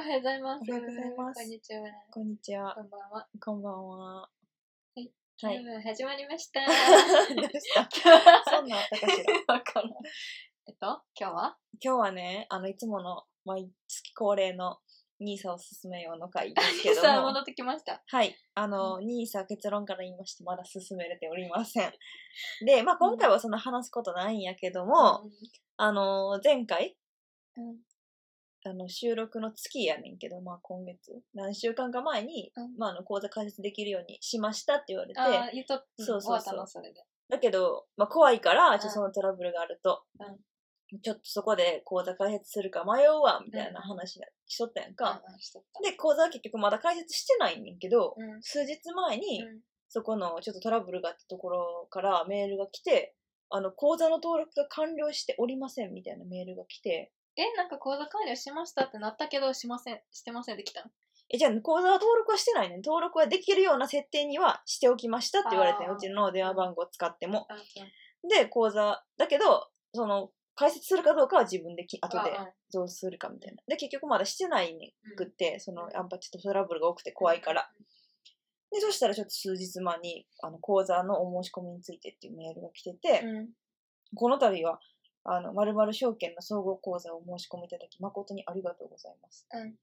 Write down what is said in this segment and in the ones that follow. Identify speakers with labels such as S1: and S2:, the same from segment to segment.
S1: おはようございます。
S2: おはようございます
S1: こんにちは。
S2: こんにちは
S1: こ。んばんは。
S2: こんばんは。
S1: はい。
S2: はい。
S1: 始まりました。
S2: どうした？そんなんあったかしら？
S1: わからん。えっと、今日は？
S2: 今日はね、あの、いつもの毎月恒例のニーサを進めようの回ですけど
S1: さあ、
S2: も。
S1: 戻ってきました。
S2: はい。あの、ニーサ結論から言いまして、まだ進めれておりません。で、まあ今回はそんな話すことないんやけども、あの、前回、
S1: うん、
S2: あの、収録の月やねんけど、まあ今月、何週間か前に、
S1: うん。
S2: まああの、講座開設できるようにしましたって言われて、
S1: ああ、言っとっうん
S2: そうそうそう。
S1: 終わったの、それで。
S2: だけど、まあ怖いから、
S1: ん。
S2: ちょっとそのトラブルがあると、ちょっとそこで講座開設するか迷うわ、みたいな話しとったやんか。
S1: うんうんしとった。
S2: で、講座は結局まだ開設してないねんけど、
S1: うん。
S2: 数日前に、
S1: うん。
S2: そこのちょっとトラブルがあったところからメールが来て、あの、講座の登録が完了しておりませんみたいなメールが来て、
S1: え、なんか口座完了しましたってなったけど、しません、してませんできたの？
S2: え、じゃあ講座は登録はしてないねん。登録はできるような設定にはしておきましたって言われてうちの電話番号を使っても。
S1: あ
S2: で、講座、だけど、その、開設するかどうかは自分でき後でどうするかみたいな。で、結局まだしてないねんくって、その、やっぱちょっとトラブルが多くて怖いから。。で、そしたらちょっと数日前に、あの、講座のお申し込みについてっていうメールが来てて、
S1: うん。
S2: この度は、あの、〇〇証券の総合講座をお申し込みいただき、誠にありがとうございます。
S1: うん。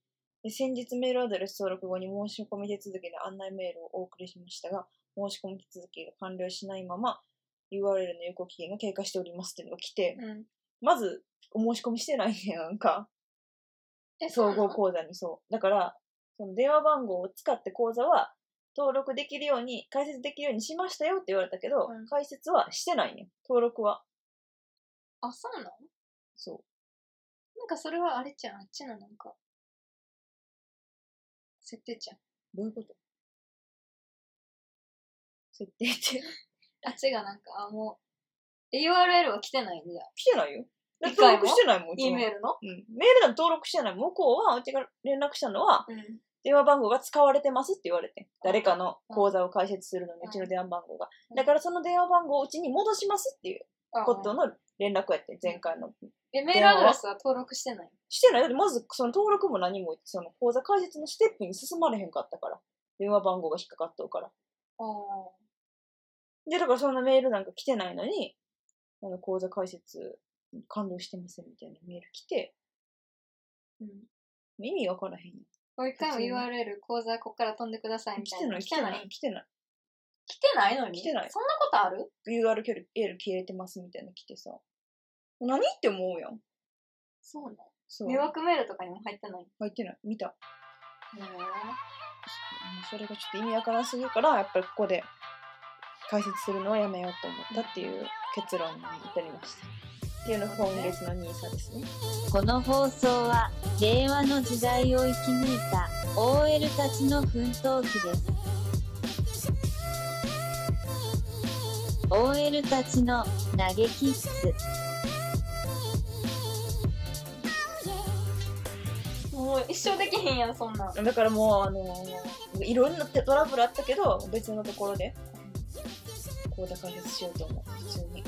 S2: で先日メールアドレス登録後に申し込み手続きの案内メールをお送りしましたが、申し込み手続きが完了しないまま、URL の有効期限が経過しておりますっていうのが来て、
S1: うん。
S2: まず、お申し込みしてないねやんか。
S1: え、
S2: 総合講座にそう。だから、その電話番号を使って講座は登録できるように、開設できるようにしましたよって言われたけど、
S1: うん
S2: 開設はしてないねん。登録は。
S1: あ、そうなの？
S2: そ
S1: なんかそれはあれじゃん、あっちのなんか、設定じゃん。
S2: う。どういうこと？設定って。
S1: あっちがなんか、あ、もう、え URL は来てないんだ。
S2: 来てないよ。登録してないもん、うち
S1: E
S2: も
S1: メールの？
S2: うん。メールでも登録してない。向こうは、うちが連絡したのは、
S1: うん。
S2: 電話番号が使われてますって言われて。誰かの口座を開設するのに、
S1: うん
S2: うちの電話番号が。
S1: うん
S2: だからその電話番号をうちに戻しますっていう
S1: あ
S2: ことの連絡やって、前回の。
S1: え、メールアドレスは登録してない
S2: してない。だってまず、その登録も何も、その口座開設のステップに進まれへんかったから。電話番号が引っかかっとうから。
S1: ああ。
S2: で、だからそんなメールなんか来てないのに、あの、口座開設完了してませんみたいなメール来て、
S1: うん。
S2: 意味わからへんよ。
S1: もう一回も URL、講座ここから飛んでくださいみたいな。
S2: 来てない、来てない、来てない。
S1: 来てないのに？
S2: 来てない
S1: そんなことある
S2: ？URL 消えてますみたいなの来てさ。何って思うやん。
S1: そうなの
S2: そう。
S1: 迷惑メールとかにも入ってない？
S2: 入ってない。見た。
S1: のへ
S2: それがちょっと意味わからんすぎるから、やっぱりここで解説するのはやめようと思ったっていう結論に至りました。っていうのが今月のニーサですね。
S3: この放送は令和の時代を生き抜いた OL たちの奮闘記です OL たちの嘆き室
S1: もう一生できへんやん、そんなん。
S2: だからもう、あのーいろんなトラブルあったけど、別のところで、講座開設しようと思う。普通に。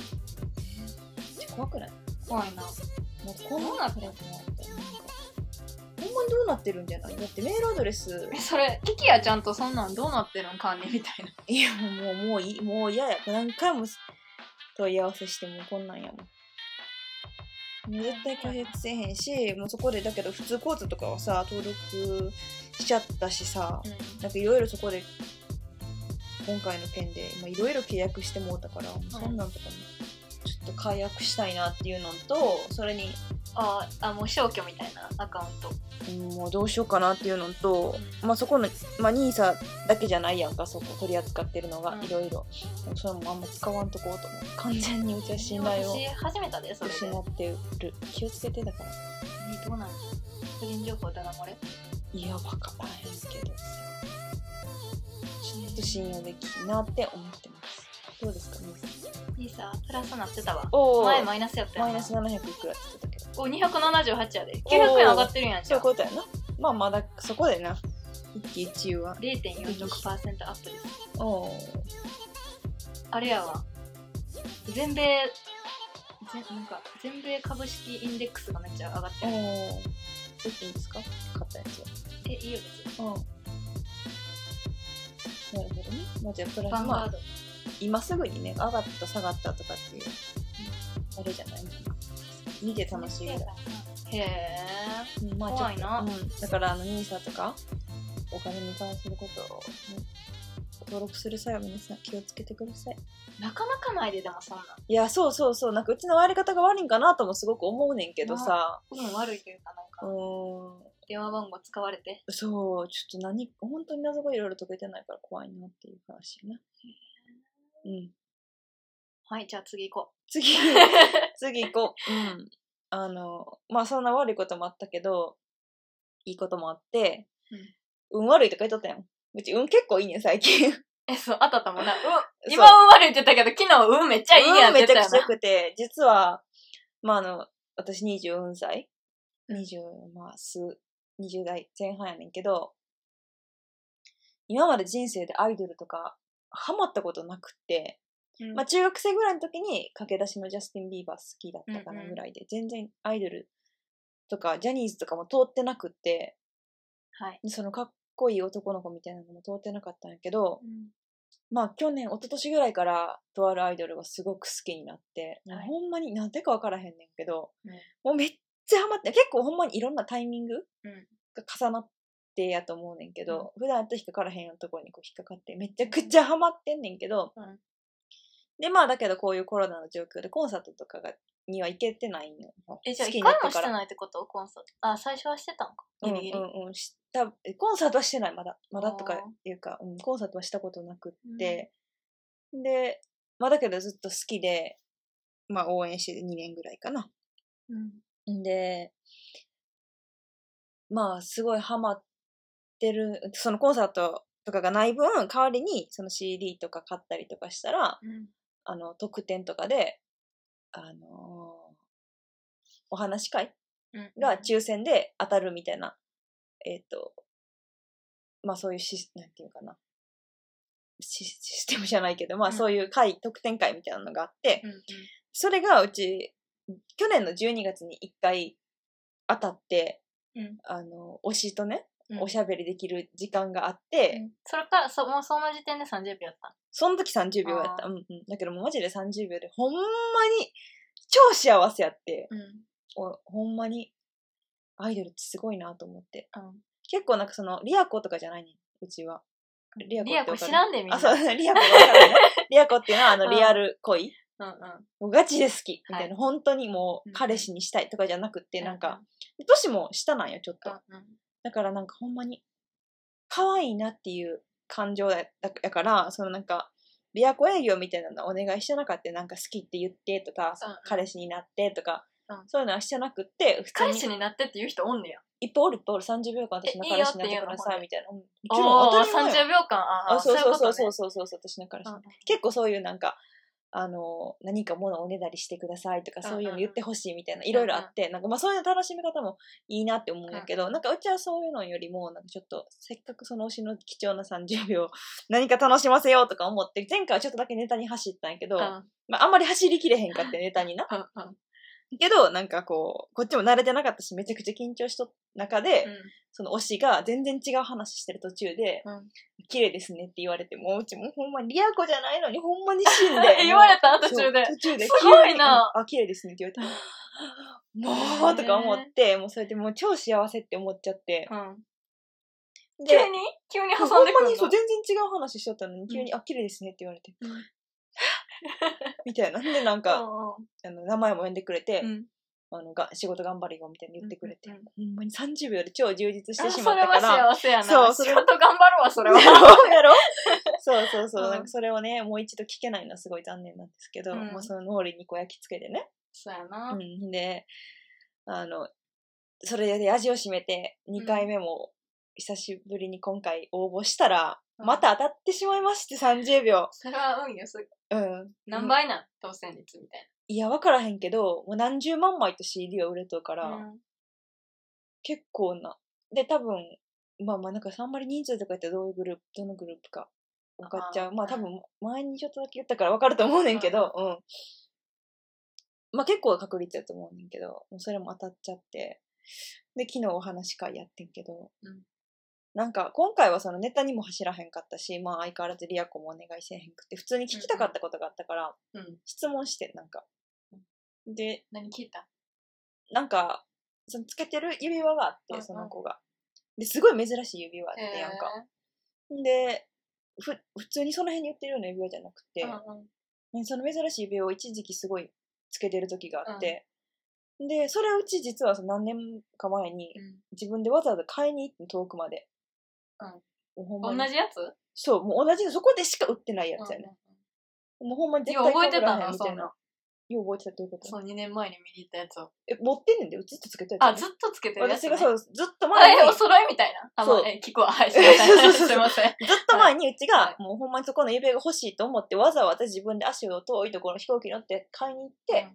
S2: 怖くない？
S1: 怖いな。
S2: もうこんな
S1: なってるの
S2: なんか、ほんまにどうなってるんじゃない？だってメールアドレス、
S1: え、それ、キキヤちゃんとそんなんどうなってるん管理みたいな。
S2: いやもう、もういい、もう嫌や。何回も問い合わせしてもこんなんやもん。絶対開設せえへんし、もうそこで、だけど普通交通とかはさ、登録しちゃったしさ、なんかいろいろそこで、今回の件で、いろいろ契約してもうたから、もうそんなんとかも、ちょっと解約したいなっていうのと、それに、
S1: ああ、もう消去みたいなアカウント。
S2: うんもうどうしようかなっていうのと、まあそこの、まあ NISA だけじゃないやんか、そこ取り扱ってるのが
S1: うん
S2: いろいろ。それもあんま使わんとこうと思う。完全にうちは信頼を
S1: 私、始めたで、そ。
S2: 失ってる。気をつけてだから。
S1: え、どうなの？個人情報だな、これ？
S2: いや、わからへんけどさ。ちょっと信用できんなって思ってます。どうですか、NISA。
S1: いいさ、プラスなってたわ。
S2: お
S1: 前マイナスやったよな。
S2: マイナス700いくらって言ってたけど。
S1: お、278やで。900円上がってるやんじゃ。
S2: そうんいうことやな。まあまだそこでな。一喜一憂は。
S1: 0.46%アップです。
S2: おー
S1: あれやわ。全米、ぜなんか、全米株式インデックスがめっちゃ上がってる。
S2: おー。どっちですか？買ったやつは。うん。なるほどね。まあ、じゃあ、プラス、まあ
S1: ヴァンガー、ド。
S2: 今すぐにね、上がった下がったとかっていう、あれじゃない？見て楽しいぐらい。
S1: へえ。
S2: うんまあ
S1: 怖いな。
S2: うん、だからあの NISA とかお金に関することを、ね、登録する際は皆さん気をつけてください。
S1: なかなかないで、でもそんなん。
S2: いやそうそうそう。なんかうちのやり方が悪いんかなともすごく思うねんけどさ。
S1: 運悪いというか、なん
S2: う
S1: か、
S2: ーん。
S1: 電話番号使われて。
S2: そう。ちょっと何本当に謎がいろいろ解けてないから怖いなっていう話やなうん。
S1: はい、じゃあ次行こ
S2: 次 次行こう。うん。あのまあそんな悪いこともあったけどいいこともあって、運悪いとか言っとったやん。うち運結構いいねん最近。
S1: う。え、そう、あったったもんな。う。今運悪いって言ったけど、昨日運めっちゃいいやんって言ったよな。
S2: うんめちゃくちゃ良。くて、実は、まああの、私24歳、20、まあ、数、20代前半やねんけど、今まで人生でアイドルとか、ハマったことなくって、
S1: うん。
S2: まあ中学生ぐらいの時に駆け出しのジャスティン・ビーバー好きだったかなんぐらいで、全然アイドルとかジャニーズとかも通ってなくって、
S1: はい。
S2: そのかっこいい男の子みたいなのも通ってなかったんやけど、
S1: うん。
S2: まあ去年、一昨年ぐらいからとあるアイドルがすごく好きになって、
S1: はい。
S2: ほんまになんでかわからへんねんけど、
S1: うん。
S2: もうめっちゃハマって、結構ほんまにいろんなタイミング
S1: うん。
S2: が重なってやと思うねんけど、普段やったら引っかからへんようなところにこう引っかかって、めちゃくちゃハマってんねんけど、
S1: うん
S2: で、まあだけどこういうコロナの状況でコンサートとかがには行けてないのよ。
S1: え、じゃあ
S2: 好き
S1: 一回もしてないってこと？コンサート。あ、最初はしてたんか。ギリギリ。
S2: うんうんうんしたえコンサートはしてないまだまだとかいうか、うん、コンサートはしたことなくって、でまあだけどずっと好きでまあ応援して2年ぐらいかな
S1: うん。
S2: でまあすごいハマってるそのコンサートとかがない分代わりにその CD とか買ったりとかしたら
S1: うん。
S2: あの特典とかであのーお話し会
S1: うん。
S2: が抽選で当たるみたいな、えっ、と、まあそういうシス、なんていうかな、シシステムじゃないけど、まあ
S1: うん
S2: そういう会、特典会みたいなのがあって、
S1: うんうん。
S2: それがうち、去年の12月に1回当たって、
S1: うん
S2: あの、推しとね、
S1: うん
S2: おしゃべりできる時間があって、
S1: うんそれから、そもうその時点で30秒やった。
S2: その時30秒やった。うんうん。だけどもうマジで30秒で、ほんまに超幸せやって、
S1: うん。
S2: おほんまにアイドルってすごいなと思って。
S1: うん。
S2: 結構なんかその、リアコとかじゃないねん、うちは。リアコ
S1: リアコ知らんでみんな。
S2: あ、そう、リアコわかるね。リアコっていうのはあの、
S1: うん
S2: リアル恋。
S1: うんうん。
S2: もうガチで好き。みたいな、
S1: はい
S2: 本当にもう
S1: うん
S2: 彼氏にしたいとかじゃなくって、なん
S1: う
S2: か、年も下なんよ、ちょっと。
S1: うんうん。
S2: だからなんかほんまに、可愛いなっていう感情だだやから、そのなんか、リアコ営業みたいなのお願いしてなかったなんか好きって言ってとか、
S1: うんうん
S2: 彼氏になってとか、
S1: うん
S2: そういうのはしてなくって、普通
S1: 彼
S2: に
S1: 氏になってって言う人おんねや。
S2: いっぱいおるいっぱいおる30秒間私の彼氏になってくださ
S1: い
S2: みたいな。うんもち
S1: お
S2: ろん当たり前よ
S1: 30秒間。あ
S2: あ、そうそうそう
S1: い
S2: そう
S1: う
S2: そうそうそう、私の彼氏。結構そういうなんか、あの、何か物をおねだりしてくださいとか、そういうの言ってほしいみたいな、いろいろあって、なんかまあそういう楽しみ方もいいなって思うんだけど、なんかうちはそういうのよりも、なんかちょっと、せっかくその推しの貴重な30秒、何か楽しませようとか思って、前回はちょっとだけネタに走ったんやけど、
S1: うん。
S2: まああんまり走りきれへんかってネタにな。
S1: うんうん
S2: けど、なんかこう、こっちも慣れてなかったし、めちゃくちゃ緊張しとった中で、その推しが全然違う話してる途中で、
S1: うん
S2: 綺麗ですねって言われて、もううちもうほんまリア子じゃないのにほんまに死んで。
S1: 言われた途中で
S2: そう途中で。
S1: すごいな
S2: 急にあ、綺麗ですねって言われた。もうとか思って、もうそれでもう超幸せって思っちゃって。
S1: うん。
S2: で
S1: 急に？急に
S2: ほ
S1: 挟んでくる
S2: んまにそう、
S1: の
S2: 全然違う話しとったのに、急に、
S1: う
S2: あ、綺麗ですねって言われて。
S1: うん
S2: みたいな。で、なんか、
S1: うん
S2: あの名前も呼んでくれて、
S1: うん
S2: あのが仕事頑張れよみたいに言ってくれて、
S1: うんうん
S2: ほんまに30秒で超充実して
S1: あ
S2: しま
S1: それは
S2: ったから。
S1: 幸せやな。
S2: そうそれ
S1: 仕事頑張るわ、それは。
S2: やろ？そうそうそう、
S1: うん
S2: なんかそれをね、もう一度聞けないのはすごい残念なんですけど、
S1: うん
S2: もうその脳裏にこう焼き付けてね。
S1: そうやな。
S2: うん、で、あの、それで味を占めて、2回目も久しぶりに今回応募したら、
S1: うん
S2: また当たってしまいまして、30秒。
S1: それは運よ、す
S2: うん。
S1: 何倍なん？当選率みたい
S2: いや、わからへんけど、もう何十万枚と CD は売れとるから、
S1: な。うん
S2: 結構な。で、多分、まあまあなんかあんまり人数とか言ってどういうグループ、どのグループか分かっちゃう。まあ多分前にちょっとだけ言ったから分かると思うねんけど、うん。まあ結構確率やと思うねんけど、もうそれも当たっちゃって。で、昨日お話し会やってんけど、
S1: うん
S2: なんか今回はそのネタにも走らへんかったし、まあ相変わらずリアコもお願いせえへんくて、普通に聞きたかったことがあったから、
S1: うん。
S2: 質問して、なんか。で、
S1: 何聞いた？
S2: なんか、そのつけてる指輪があって、
S1: うんうん
S2: その子が。で、すごい珍しい指輪あってやんか。で、ふ、普通にその辺に売ってるような指輪じゃなくて、
S1: うんうん
S2: ねその珍しい指輪を一時期すごいつけてる時があって、で、それをうち実はその何年か前に自分でわざわざ買いに行って遠くまで。
S1: 同じやつ？
S2: そう、もう同じのそこでしか売ってないやつやね。もうほんまに絶対
S1: 覚えてたな、
S2: みたいな。よう覚えてたっていうこと
S1: そう、2年前に見に行ったやつを。
S2: え、持ってんねんで、ずっとつけてるや
S1: あ、
S2: つ
S1: ずっとつけてるやつ、ね。
S2: 私がそう、ずっと
S1: あ
S2: 前に、
S1: え、お揃いみたいな？あ、
S2: そう
S1: まあえ、聞くわ。はい、すいません。すいません。
S2: ずっと前にうち
S1: は
S2: が、もうほんまにそこの指輪が欲しいと思って、わざわざ自分で足を遠いところの飛行機に乗って買いに行って、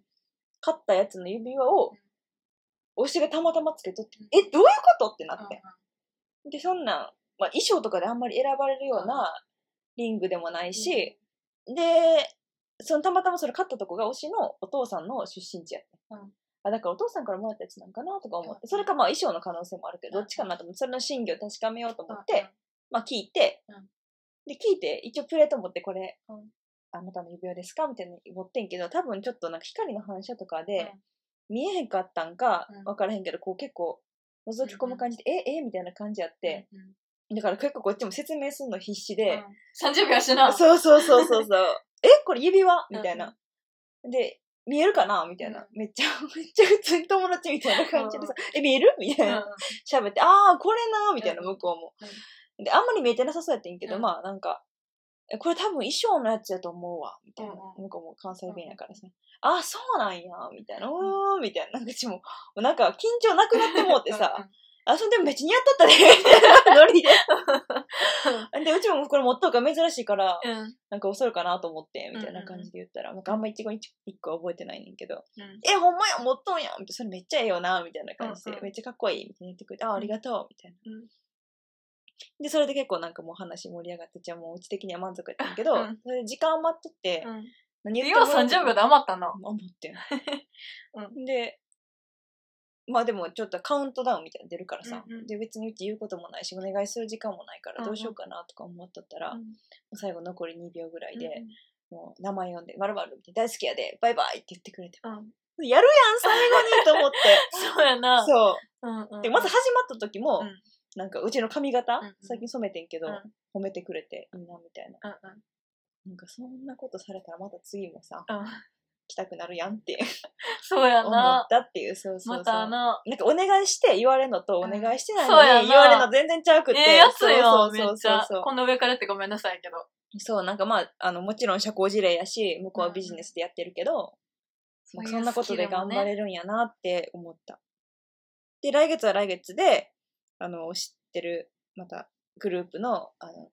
S2: 買ったやつの指輪を、推しがたまたまつけとって、え、どういうこと？ってなって。で、そんなん、まあ、衣装とかであんまり選ばれるようなリングでもないし、で、そのたまたまそれ買ったとこが推しのお父さんの出身地やった。
S1: うん。
S2: あ、だからお父さんからもらったやつなんかなとか思って、
S1: うん。
S2: それかまあ衣装の可能性もあるけど、
S1: うん。
S2: どっちかなと思って、それの真偽を確かめようと思っ
S1: うん
S2: て、、まあ聞いて、
S1: うん
S2: で、聞いて、一応プレート持ってこれ、
S1: うん
S2: あなたの指輪ですかみたいなの持ってんけど、多分ちょっとなんか光の反射とかで、
S1: うん
S2: 見えへんかったんか
S1: うん、
S2: わからへんけど、こう結構、覗き込む感じで、え、えみたいな感じやって、
S1: うんうん
S2: だから結構こっちも説明するの必死で、
S1: うん。30秒しな。
S2: そうそうそうそうそう、え、これ指輪？みたいな。で、見えるかな？みたいな、
S1: うん。
S2: めっちゃ、めっちゃ普通に友達みたいな感じでさ、え、見える？みたい
S1: うん
S2: な。喋って、ああ、これなみたいな、
S1: うん。
S2: 向こうも。で、あんまり見えてなさそうやってんけど、
S1: うん。
S2: まあなんか、えこれ多分衣装のやつやと思うわ、みたいな。向こうも関西弁やからさ。あ、そうなんや、みたいな。うーん、みたいな。なんかうちも、なんか緊張なくなってもうてさ、あ、それでもめっちゃ似合っとったね、ノリで。で、うちもこれ持っとくから珍しいから、
S1: うん。うん。
S2: なんか恐るかなと思って、みたいな感じで言ったら、なんかあんま一語一個は覚えてないねんけど、
S1: うん
S2: え、ほんまや、持っとんやんみたいな、それめっちゃええよな、みたいな感じで、
S1: うんうん
S2: めっちゃかっこいい、みたいな言ってくれて、あ、ありがとう、みたいな。
S1: うん
S2: で、それで結構なんかもう話盛り上がって、じゃあもううち的には満足やったんやけど、
S1: うん
S2: それで時間余っとって、
S1: うん。
S2: 何言って
S1: 今
S2: もらって
S1: 30秒で余ったな。
S2: 余ってん。
S1: う
S2: で、まあでもちょっとカウントダウンみたいなの出るからさ、
S1: うんうん
S2: で別にうち言うこともないし、お願いする時間もないからどうしようかなとか思っとったら、
S1: うん
S2: 最後残り2秒ぐらいで、
S1: うん
S2: もう名前呼んで、まるまるって大好きやで、バイバイって言ってくれて、
S1: うん。
S2: やるやん、最後にと思って。
S1: そうやな。
S2: そう。
S1: うんうん。
S2: で、まず始まった時も、
S1: うん
S2: なんかうちの髪型、
S1: うんうん
S2: 最近染めてんけど、
S1: うん
S2: 褒めてくれていいなみたいな。
S1: うんうん。
S2: なんかそんなことされたらまた次もさ、
S1: うん。
S2: 来たくなるやんって
S1: そうや
S2: 思っ
S1: な。
S2: たっていう、そうそうそう。
S1: またな。
S2: なんかお願いして言われるのとお
S1: うん
S2: 願いしてない
S1: そうやな
S2: のに言われるの全然ちゃうくて。
S1: ええやつよ、
S2: そう
S1: めっちゃ
S2: そうそうそう。
S1: こんな上からってごめんなさいけど。
S2: そう、なんかまあ、あの、もちろん社交辞令やし、向こうはビジネスでやってるけど、そんなことで頑張れるんやなって思った。で、来月は来月で、あの、知ってる、また、グループの、あの、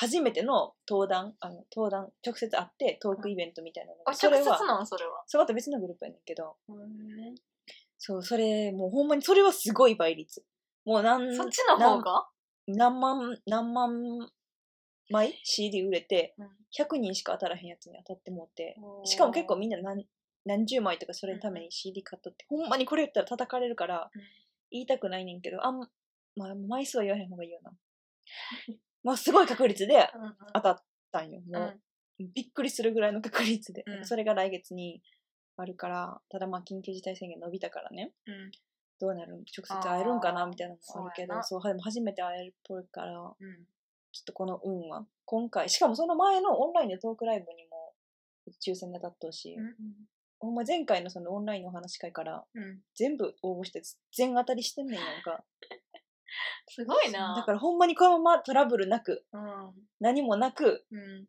S2: 初めての登壇、あの、登壇、直接会ってトークイベントみたいなのが、
S1: あ、直接
S2: それは、
S1: なん？それは。
S2: それまた別のグループやねんけど、
S1: うん
S2: そう、それ、もうほんまにそれはすごい倍率。もう何、
S1: そっちの方が？
S2: 何万、何万枚 ?CD 売れて、
S1: うん。
S2: 100人しか当たらへんやつに当たってもうて、しかも結構みんな何何十枚とかそれのために CD 買っとって、ほんまにこれ言ったら叩かれるから、
S1: うん。
S2: 言いたくないねんけど、あん、まあ、枚数は言わへん方がいいよな。まあ、すごい確率で
S1: うんうん。
S2: 当たったんよ。も
S1: うん。
S2: う、びっくりするぐらいの確率で。
S1: うん。
S2: それが来月にあるから、ただまあ、緊急事態宣言伸びたからね、
S1: うん。
S2: どうなる直接会えるんかな
S1: あー
S2: みたいなのもあるけど、
S1: そう
S2: でも初めて会えるっぽいから、
S1: うん。
S2: ちょっとこの運は、今回、しかもその前のオンラインでトークライブにも抽選で当たったし、
S1: うん
S2: ほんま前回のそのオンラインのお話し会から
S1: うん。
S2: 全部応募して全当たりしてんねんやんか。
S1: すごいな。
S2: だからほんまにこのままトラブルなく、
S1: うん
S2: 何もなく、
S1: うん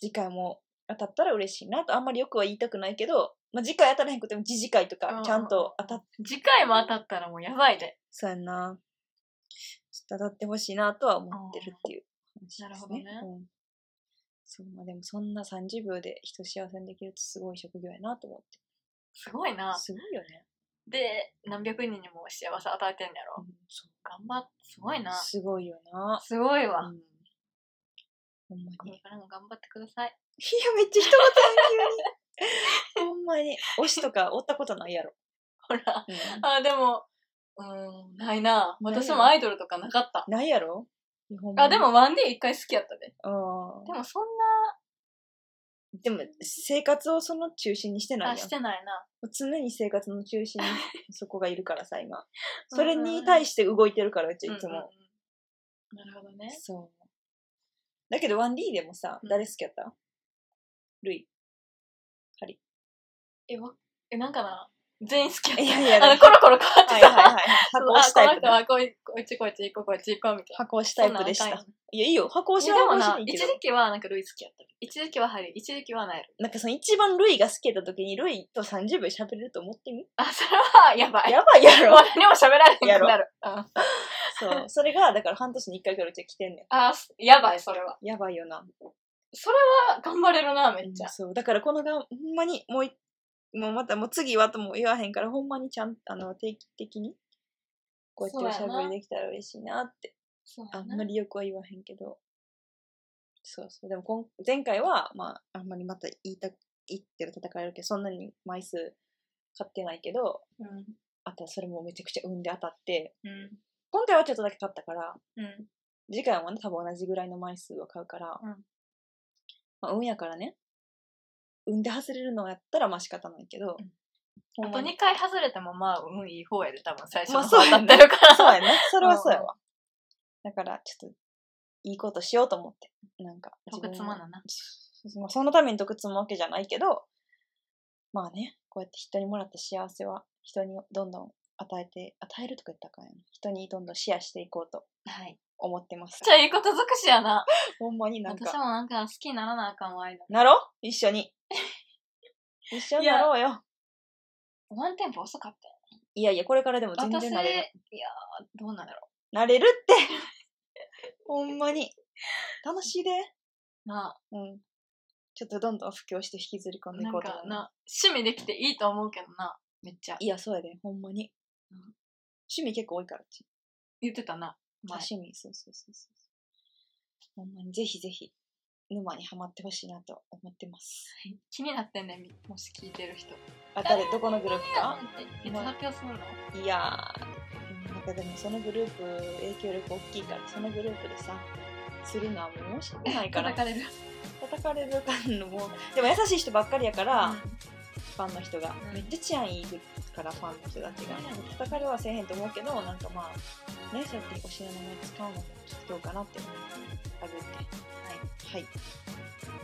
S2: 次回も当たったら嬉しいなと、あんまりよくは言いたくないけど、まあ、次回当たらへんくても次次回とかちゃんと当たっ、
S1: 次回も当たったらもうやばいで。
S2: そうやんな。ちょっと当たってほしいなとは思ってるっていう話ですね。
S1: なるほどね
S2: うん。そう、まあでもそんな30秒で人幸せにできるってすごい職業やなと思って。
S1: すごいな。
S2: すごいよね。
S1: で、何百人にも幸せ与えてんやろ
S2: う。ん、そ
S1: 頑張っ、すごいうな。
S2: すごいよな。
S1: すごいわ
S2: う。ん。ほんまに。い
S1: これからも頑張ってください。
S2: や、めっちゃ人事やん、急に。ほんまに。推しとかおったことないやろ。
S1: ほら。
S2: うん
S1: あ、でも、うん、ないな。
S2: ない
S1: 私もアイドルとかなかった。
S2: ないやろ
S1: あ、でも、ワンディ一回好きやったで。
S2: うん
S1: でもそん
S2: でも生活をその中心にして
S1: な、
S2: いやん。
S1: してないな。
S2: 常に生活の中心に そこがいるからさ今。それに対して動いてるからうちいつも、
S1: なるほどね。
S2: そう。だけど 1D でもさ
S1: うん。
S2: 誰好きやった？ルイ。
S1: え、わ、え、なんかな、全員好きやった。
S2: いやいや
S1: あの、コロコロ変わってた。
S2: はいはいはいはい箱押しタイプ
S1: あ、この人はこいこいつこいつ行こうこいつ行こうみたいな。
S2: 箱押しタイプでしたいやいいよ箱押し
S1: いやでもな、一時期はなんかルイ好きやった。一時期はハリー、一時期はナイル。
S2: なんかその一番ルイが好きやった時にルイと30秒喋れると思ってみ
S1: あ、それはやばい。
S2: やばいやろ
S1: もう何も喋られへんくなる。うん
S2: そうそれがだから半年に1回くらいうち来てんねん
S1: あ、すやばい、それは。
S2: やばいよな
S1: それは頑張れるな、めっちゃ。
S2: そうだからこのがほんまにもういもうまたもう次はとも言わへんからほんまにちゃんあの定期的にこうやっておしゃべりできたら嬉しいなってあんまりよくは言わへんけどそうそうでも今前回はまああんまりまた言いた言ってる戦えるけどそんなに枚数買ってないけど
S1: うん。
S2: あとはそれもめちゃくちゃ運で当たって
S1: うん。
S2: 今回はちょっとだけ買ったから
S1: うん。
S2: 次回もね多分同じぐらいの枚数を買うから、
S1: うん
S2: まあ運やからね運で外れるのやったらまあ仕方ないけど、
S1: うん。あと2回外れてもまあ、運いい方やで、多分最初
S2: そうやね
S1: 方当たってるから。
S2: そうやねそれはそうやわだからちょっといいことしようと思ってなん。か
S1: 得積まなな。
S2: まあそのために得積むわけじゃないけどまあねこうやって人にもらった幸せは人にどん。どん。与えて与えるとか言ったかん。やな人にどん。どん。シェアしていこうと
S1: はい。
S2: 思ってます
S1: じゃあいいこと尽くしやな。
S2: ほん。まになん。か私
S1: もなん。か好きにならなあかん。わ、アイドル
S2: なろ一緒に 一緒になろうよ。
S1: ワンテンポ遅かったよ。
S2: いやいやこれからでも全然なれる。
S1: ー、どうなんだろ
S2: なれるって。ほんまに。楽しいで。
S1: う。な
S2: うん。ちょっとどんどん布教して引きずり込んでいこうと思う。
S1: かな、趣味できていいと思うけどな、めっちゃ。
S2: いやそうやで。ほんまに、
S1: うん。
S2: 趣味結構多いから。うち
S1: 言ってたな。前。
S2: 趣味。そうそうそうそう。ほんまに。ぜひぜひ沼にはまってほしいなと思ってます。
S1: 気になってんねもし聞いてる人。
S2: あ誰？どこのグループか？
S1: いつ発表するの
S2: いやーなんかでもそのグループ影響力大きいからそのグループでさするのはもう申し訳ないから。
S1: 叩かれる。
S2: 叩かれるかんのもでも優しい人ばっかりやから、
S1: うん。
S2: ファンの人が、
S1: うん。
S2: めっちゃ治安いいからファンの人たちが。叩かれはせえへんと思うけどなんかまあねそうやって推しの名前使うのもどうかなって思うあぐってはい。はい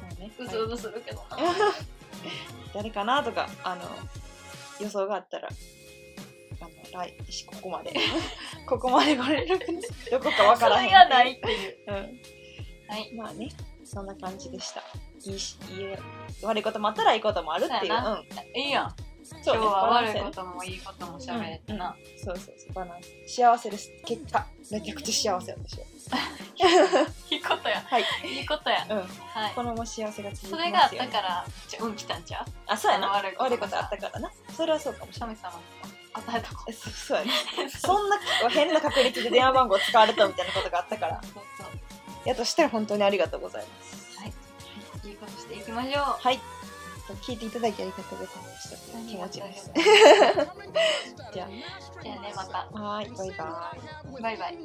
S2: まあね
S1: うずうずするけどな。
S2: は い誰かなとかあの予想があったらあの来ここまで。ここまでご連絡ねどこかわからへん。
S1: それがないっていう。
S2: うん。
S1: はい。
S2: まあねそんな感じでした。いいしいい悪いこともあったらいいこともあるっていう。
S1: そう
S2: うん。
S1: いいやん。今日は悪いこともいいことも喋れてな。
S2: そうそうそうバランス。幸せです。結果。めちゃくちゃ幸せ私は
S1: いいことや。
S2: はい。
S1: いいことや。
S2: うん。
S1: はい。
S2: このまま幸せが続きますよ。
S1: それがあったから、じゃ運来たんちゃう？
S2: あそうやな。
S1: 悪いこと
S2: 悪いことあったからな。それはそうかもしれない。
S1: 神様与えたこ
S2: えそそうやねそんな変な確率で電話番号使われたみたいなことがあったから。
S1: と。そうそう。
S2: やとしたら本当にありがとうございます。
S1: はい。いいことしていきましょう。
S2: はい聞いていただきありがとうございました気持ちですじゃ
S1: じゃあね、また。
S2: あはーいバイバイ
S1: バイバイ。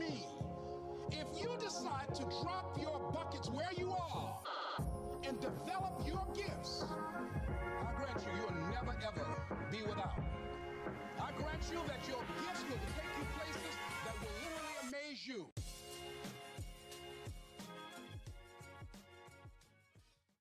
S4: If you decide to drop your buckets where you are and develop your gifts, I grant you, you'll never ever be without. I grant you that your gifts will take